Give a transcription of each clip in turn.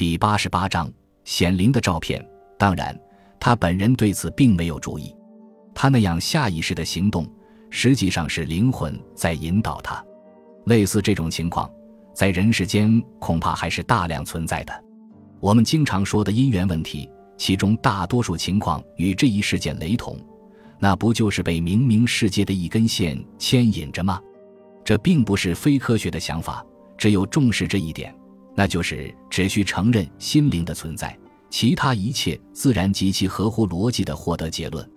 第八十八章显灵的照片。当然，他本人对此并没有注意。他那样下意识的行动，实际上是灵魂在引导他。类似这种情况，在人世间恐怕还是大量存在的。我们经常说的因缘问题，其中大多数情况与这一事件雷同，那不就是被冥冥世界的一根线牵引着吗？这并不是非科学的想法，只有重视这一点，那就是只需承认心灵的存在，其他一切自然极其合乎逻辑的获得结论。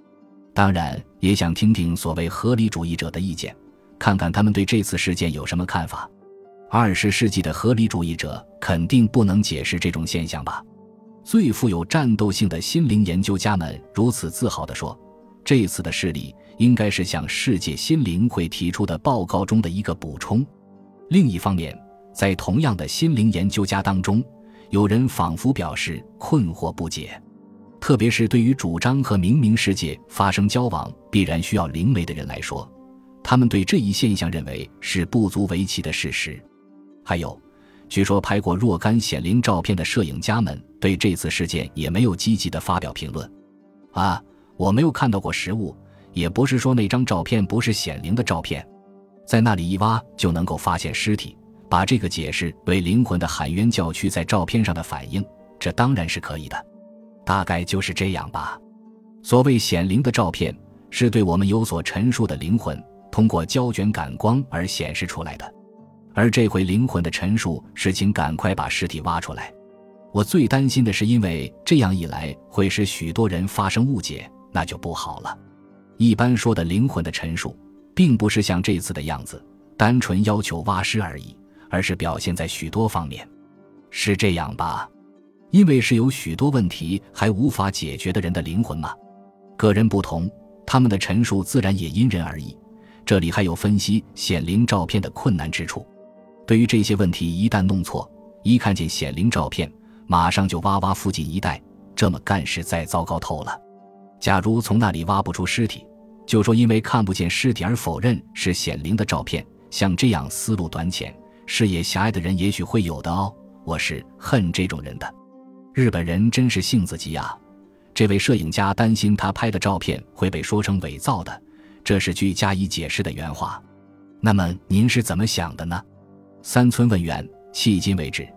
当然，也想听听所谓合理主义者的意见，看看他们对这次事件有什么看法。二十世纪的合理主义者肯定不能解释这种现象吧？最富有战斗性的心灵研究家们如此自豪地说：“这次的事例应该是向世界心灵会提出的报告中的一个补充。”另一方面，在同样的心灵研究家当中，有人仿佛表示困惑不解，特别是对于主张和冥冥世界发生交往必然需要灵媒的人来说，他们对这一现象认为是不足为奇的事实。还有，据说拍过若干显灵照片的摄影家们对这次事件也没有积极的发表评论。啊，我没有看到过实物，也不是说那张照片不是显灵的照片，在那里一挖就能够发现尸体，把这个解释为灵魂的喊冤叫屈在照片上的反应，这当然是可以的。大概就是这样吧。所谓显灵的照片，是对我们有所陈述的灵魂通过胶卷感光而显示出来的。而这回灵魂的陈述是，请赶快把尸体挖出来。我最担心的是，因为这样一来会使许多人发生误解，那就不好了。一般说的灵魂的陈述，并不是像这次的样子，单纯要求挖尸而已，而是表现在许多方面，是这样吧？因为是有许多问题还无法解决的人的灵魂嘛。个人不同，他们的陈述自然也因人而异。这里还有分析显灵照片的困难之处。对于这些问题，一旦弄错，一看见显灵照片，马上就挖挖附近一带，这么干实在糟糕透了。假如从那里挖不出尸体，就说因为看不见尸体而否认是显灵的照片，像这样思路短浅、视野狭隘的人，也许会有的哦。我是恨这种人的。日本人真是性子急啊！这位摄影家担心他拍的照片会被说成伪造的，这是句加以解释的原话。那么您是怎么想的呢？三村问源，迄今为止，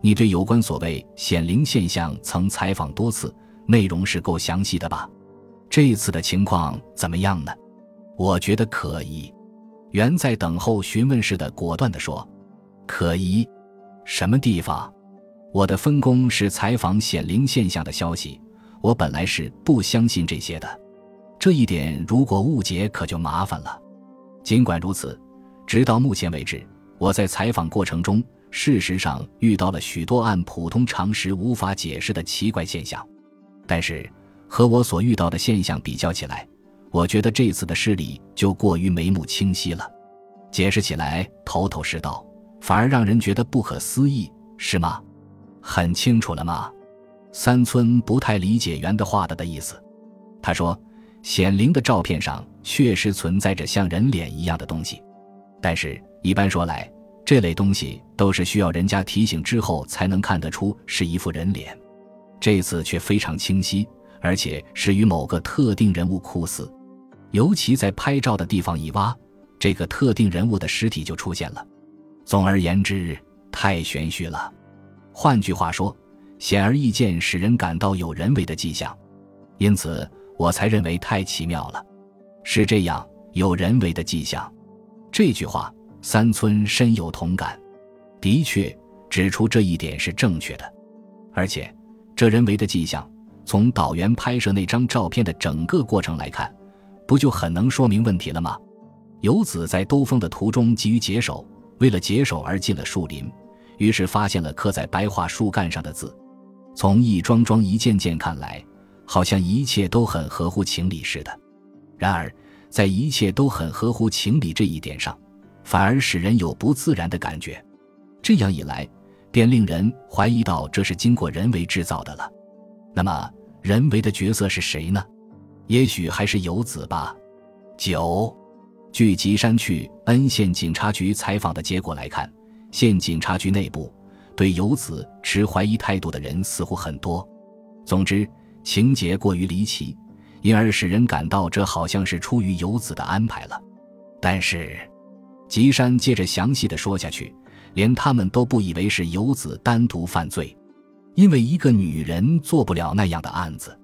你对有关所谓显灵现象曾采访多次，内容是够详细的吧？这次的情况怎么样呢？我觉得可疑。原在等候询问似的果断地说：“可疑？什么地方？我的分工是采访显灵现象的消息，我本来是不相信这些的。这一点如果误解，可就麻烦了。尽管如此，直到目前为止。”我在采访过程中，事实上遇到了许多按普通常识无法解释的奇怪现象，但是和我所遇到的现象比较起来，我觉得这次的事例就过于眉目清晰了，解释起来头头是道，反而让人觉得不可思议，是吗？很清楚了吗？三村不太理解袁的话的的意思，他说，显灵的照片上确实存在着像人脸一样的东西，但是。一般说来，这类东西都是需要人家提醒之后才能看得出是一副人脸，这次却非常清晰，而且是与某个特定人物酷似。尤其在拍照的地方一挖，这个特定人物的尸体就出现了。总而言之，太玄虚了。换句话说，显而易见使人感到有人为的迹象，因此我才认为太奇妙了。是这样，有人为的迹象。这句话。三村深有同感，的确指出这一点是正确的，而且这人为的迹象，从导员拍摄那张照片的整个过程来看，不就很能说明问题了吗？游子在兜风的途中急于解手，为了解手而进了树林，于是发现了刻在白桦树干上的字。从一桩桩一件件看来，好像一切都很合乎情理似的。然而，在一切都很合乎情理这一点上，反而使人有不自然的感觉，这样一来，便令人怀疑到这是经过人为制造的了。那么，人为的角色是谁呢？也许还是游子吧。九，据吉山去恩县警察局采访的结果来看，县警察局内部对游子持怀疑态度的人似乎很多。总之，情节过于离奇，因而使人感到这好像是出于游子的安排了。但是，吉山接着详细的说下去，连他们都不以为是游子单独犯罪，因为一个女人做不了那样的案子。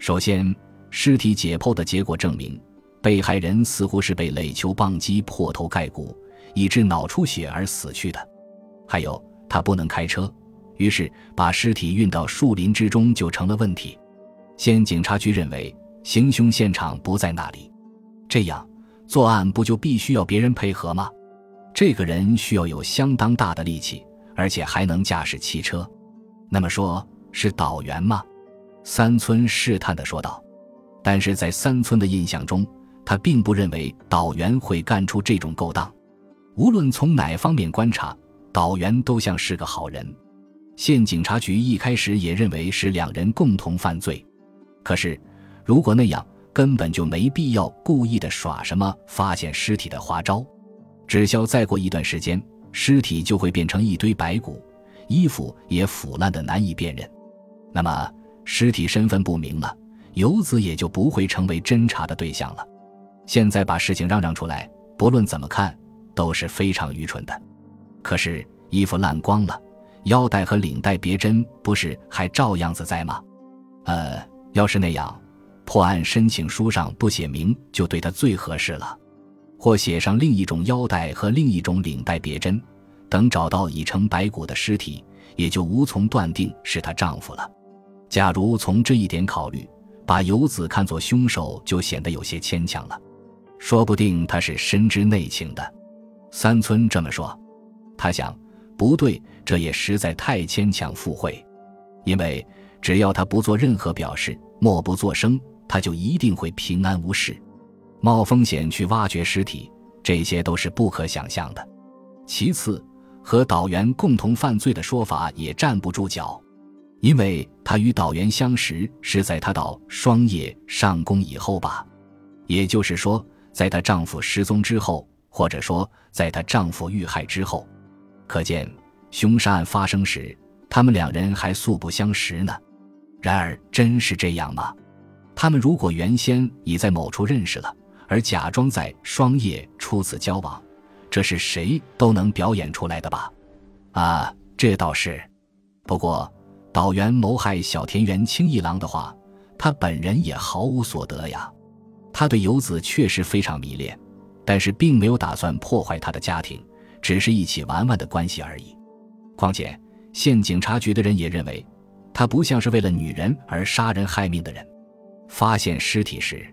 首先，尸体解剖的结果证明，被害人似乎是被垒球棒击破头盖骨，以致脑出血而死去的。还有，他不能开车，于是把尸体运到树林之中就成了问题。县警察局认为行凶现场不在那里，这样。作案不就必须要别人配合吗？这个人需要有相当大的力气，而且还能驾驶汽车。那么说是导员吗？三村试探地说道。但是在三村的印象中，他并不认为导员会干出这种勾当。无论从哪方面观察，导员都像是个好人。县警察局一开始也认为是两人共同犯罪。可是，如果那样，根本就没必要故意的耍什么发现尸体的花招，只需要再过一段时间，尸体就会变成一堆白骨，衣服也腐烂的难以辨认。那么尸体身份不明了，游子也就不会成为侦查的对象了。现在把事情嚷嚷出来，不论怎么看都是非常愚蠢的。可是衣服烂光了，腰带和领带别针不是还照样子在吗？呃，要是那样。破案申请书上不写明，就对他最合适了；或写上另一种腰带和另一种领带别针，等找到已成白骨的尸体，也就无从断定是她丈夫了。假如从这一点考虑，把游子看作凶手，就显得有些牵强了。说不定他是深知内情的。三村这么说，他想，不对，这也实在太牵强附会，因为只要他不做任何表示，默不作声。他就一定会平安无事，冒风险去挖掘尸体，这些都是不可想象的。其次，和导员共同犯罪的说法也站不住脚，因为他与导员相识是在他到双叶上工以后吧，也就是说，在她丈夫失踪之后，或者说在她丈夫遇害之后。可见，凶杀案发生时，他们两人还素不相识呢。然而，真是这样吗？他们如果原先已在某处认识了，而假装在双叶初次交往，这是谁都能表演出来的吧？啊，这倒是。不过，岛原谋害小田园清一郎的话，他本人也毫无所得呀。他对游子确实非常迷恋，但是并没有打算破坏他的家庭，只是一起玩玩的关系而已。况且，县警察局的人也认为，他不像是为了女人而杀人害命的人。发现尸体时，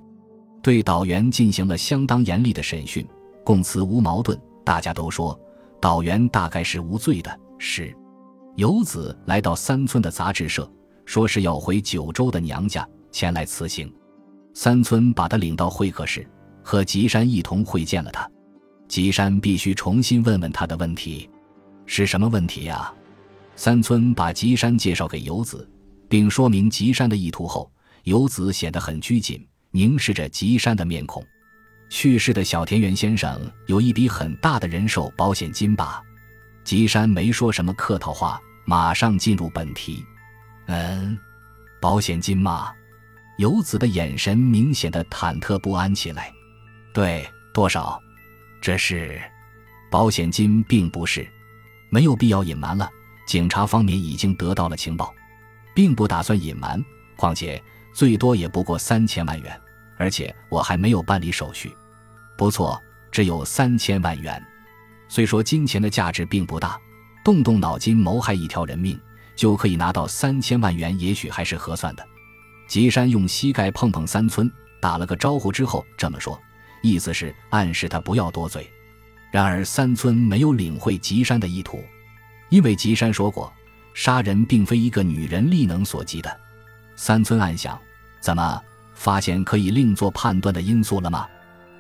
对导员进行了相当严厉的审讯，供词无矛盾。大家都说导员大概是无罪的。是游子来到三村的杂志社，说是要回九州的娘家前来辞行。三村把他领到会客室，和吉山一同会见了他。吉山必须重新问问他的问题，是什么问题呀？三村把吉山介绍给游子，并说明吉山的意图后。游子显得很拘谨，凝视着吉山的面孔。去世的小田园先生有一笔很大的人寿保险金吧？吉山没说什么客套话，马上进入本题。嗯，保险金吗？游子的眼神明显的忐忑不安起来。对，多少？这是保险金，并不是，没有必要隐瞒了。警察方面已经得到了情报，并不打算隐瞒。况且。最多也不过三千万元，而且我还没有办理手续。不错，只有三千万元。虽说金钱的价值并不大，动动脑筋谋害一条人命就可以拿到三千万元，也许还是合算的。吉山用膝盖碰碰三村，打了个招呼之后这么说，意思是暗示他不要多嘴。然而三村没有领会吉山的意图，因为吉山说过，杀人并非一个女人力能所及的。三村暗想：怎么发现可以另做判断的因素了吗？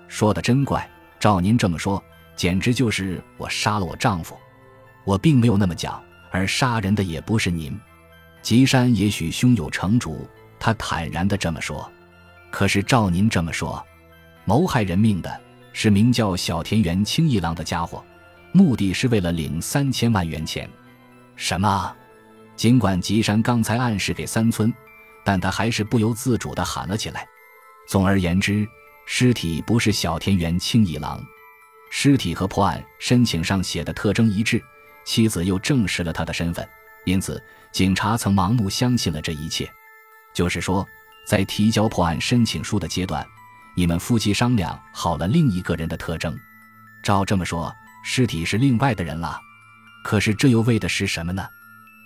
说的真怪，照您这么说，简直就是我杀了我丈夫。我并没有那么讲，而杀人的也不是您。吉山也许胸有成竹，他坦然地这么说。可是照您这么说，谋害人命的是名叫小田园清一郎的家伙，目的是为了领三千万元钱。什么？尽管吉山刚才暗示给三村，但他还是不由自主地喊了起来。总而言之，尸体不是小田园清一郎，尸体和破案申请上写的特征一致，妻子又证实了他的身份，因此警察曾盲目相信了这一切。就是说，在提交破案申请书的阶段，你们夫妻商量好了另一个人的特征。照这么说，尸体是另外的人了。可是这又为的是什么呢？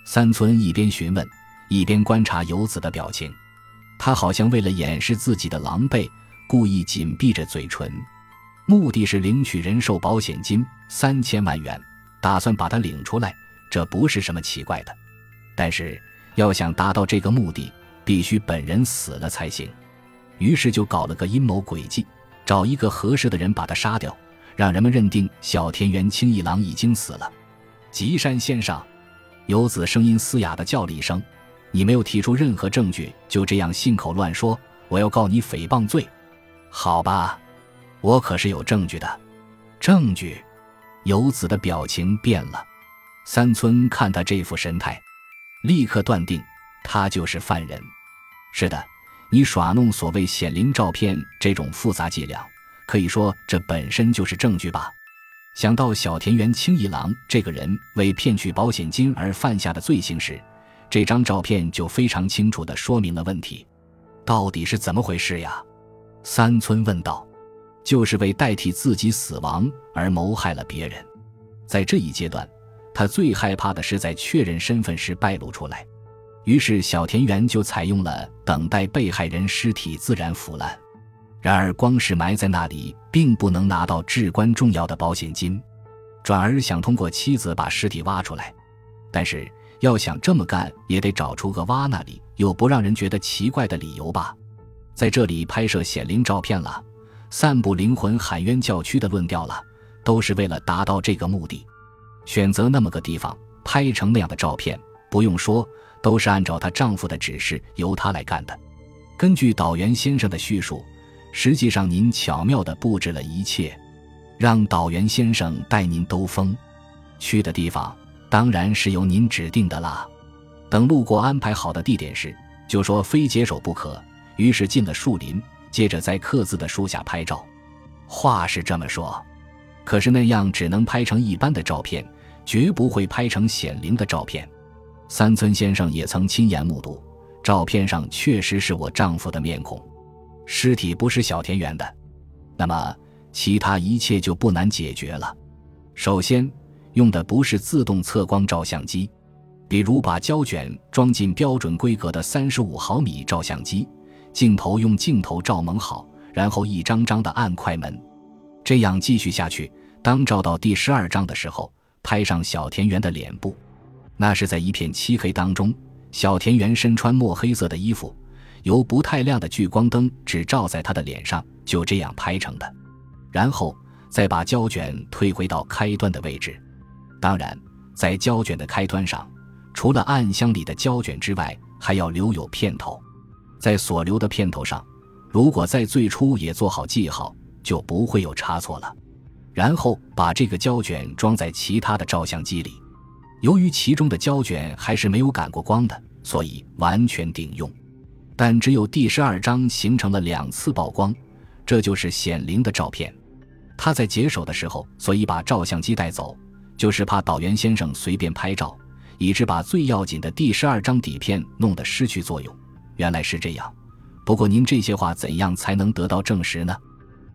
三村一边询问，一边观察游子的表情。他好像为了掩饰自己的狼狈，故意紧闭着嘴唇，目的是领取人寿保险金三千万元，打算把他领出来。这不是什么奇怪的。但是要想达到这个目的，必须本人死了才行。于是就搞了个阴谋诡计，找一个合适的人把他杀掉，让人们认定小田园清一郎已经死了。吉山先生。游子声音嘶哑的叫了一声：“你没有提出任何证据，就这样信口乱说，我要告你诽谤罪。”好吧，我可是有证据的。证据？游子的表情变了。三村看他这副神态，立刻断定他就是犯人。是的，你耍弄所谓显灵照片这种复杂伎俩，可以说这本身就是证据吧。想到小田园清一郎这个人为骗取保险金而犯下的罪行时，这张照片就非常清楚地说明了问题。到底是怎么回事呀？三村问道。就是为代替自己死亡而谋害了别人。在这一阶段，他最害怕的是在确认身份时败露出来。于是小田园就采用了等待被害人尸体自然腐烂。然而，光是埋在那里，并不能拿到至关重要的保险金，转而想通过妻子把尸体挖出来。但是，要想这么干，也得找出个挖那里又不让人觉得奇怪的理由吧。在这里拍摄显灵照片了，散布灵魂喊冤叫屈的论调了，都是为了达到这个目的。选择那么个地方拍成那样的照片，不用说，都是按照她丈夫的指示由她来干的。根据导员先生的叙述。实际上，您巧妙地布置了一切，让导员先生带您兜风，去的地方当然是由您指定的啦。等路过安排好的地点时，就说非解手不可。于是进了树林，接着在刻字的树下拍照。话是这么说，可是那样只能拍成一般的照片，绝不会拍成显灵的照片。三村先生也曾亲眼目睹，照片上确实是我丈夫的面孔。尸体不是小田园的，那么其他一切就不难解决了。首先，用的不是自动测光照相机，比如把胶卷装进标准规格的三十五毫米照相机，镜头用镜头照蒙好，然后一张张的按快门，这样继续下去。当照到第十二张的时候，拍上小田园的脸部，那是在一片漆黑当中，小田园身穿墨黑色的衣服。由不太亮的聚光灯只照在他的脸上，就这样拍成的。然后再把胶卷退回到开端的位置。当然，在胶卷的开端上，除了暗箱里的胶卷之外，还要留有片头。在所留的片头上，如果在最初也做好记号，就不会有差错了。然后把这个胶卷装在其他的照相机里。由于其中的胶卷还是没有感过光的，所以完全顶用。但只有第十二张形成了两次曝光，这就是显灵的照片。他在解手的时候，所以把照相机带走，就是怕导员先生随便拍照，以致把最要紧的第十二张底片弄得失去作用。原来是这样。不过您这些话怎样才能得到证实呢？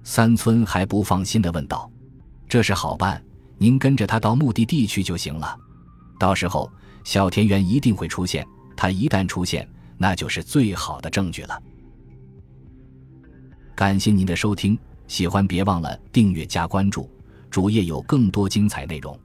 三村还不放心地问道。这事好办，您跟着他到目的地去就行了。到时候小田园一定会出现，他一旦出现。那就是最好的证据了。感谢您的收听，喜欢别忘了订阅加关注，主页有更多精彩内容。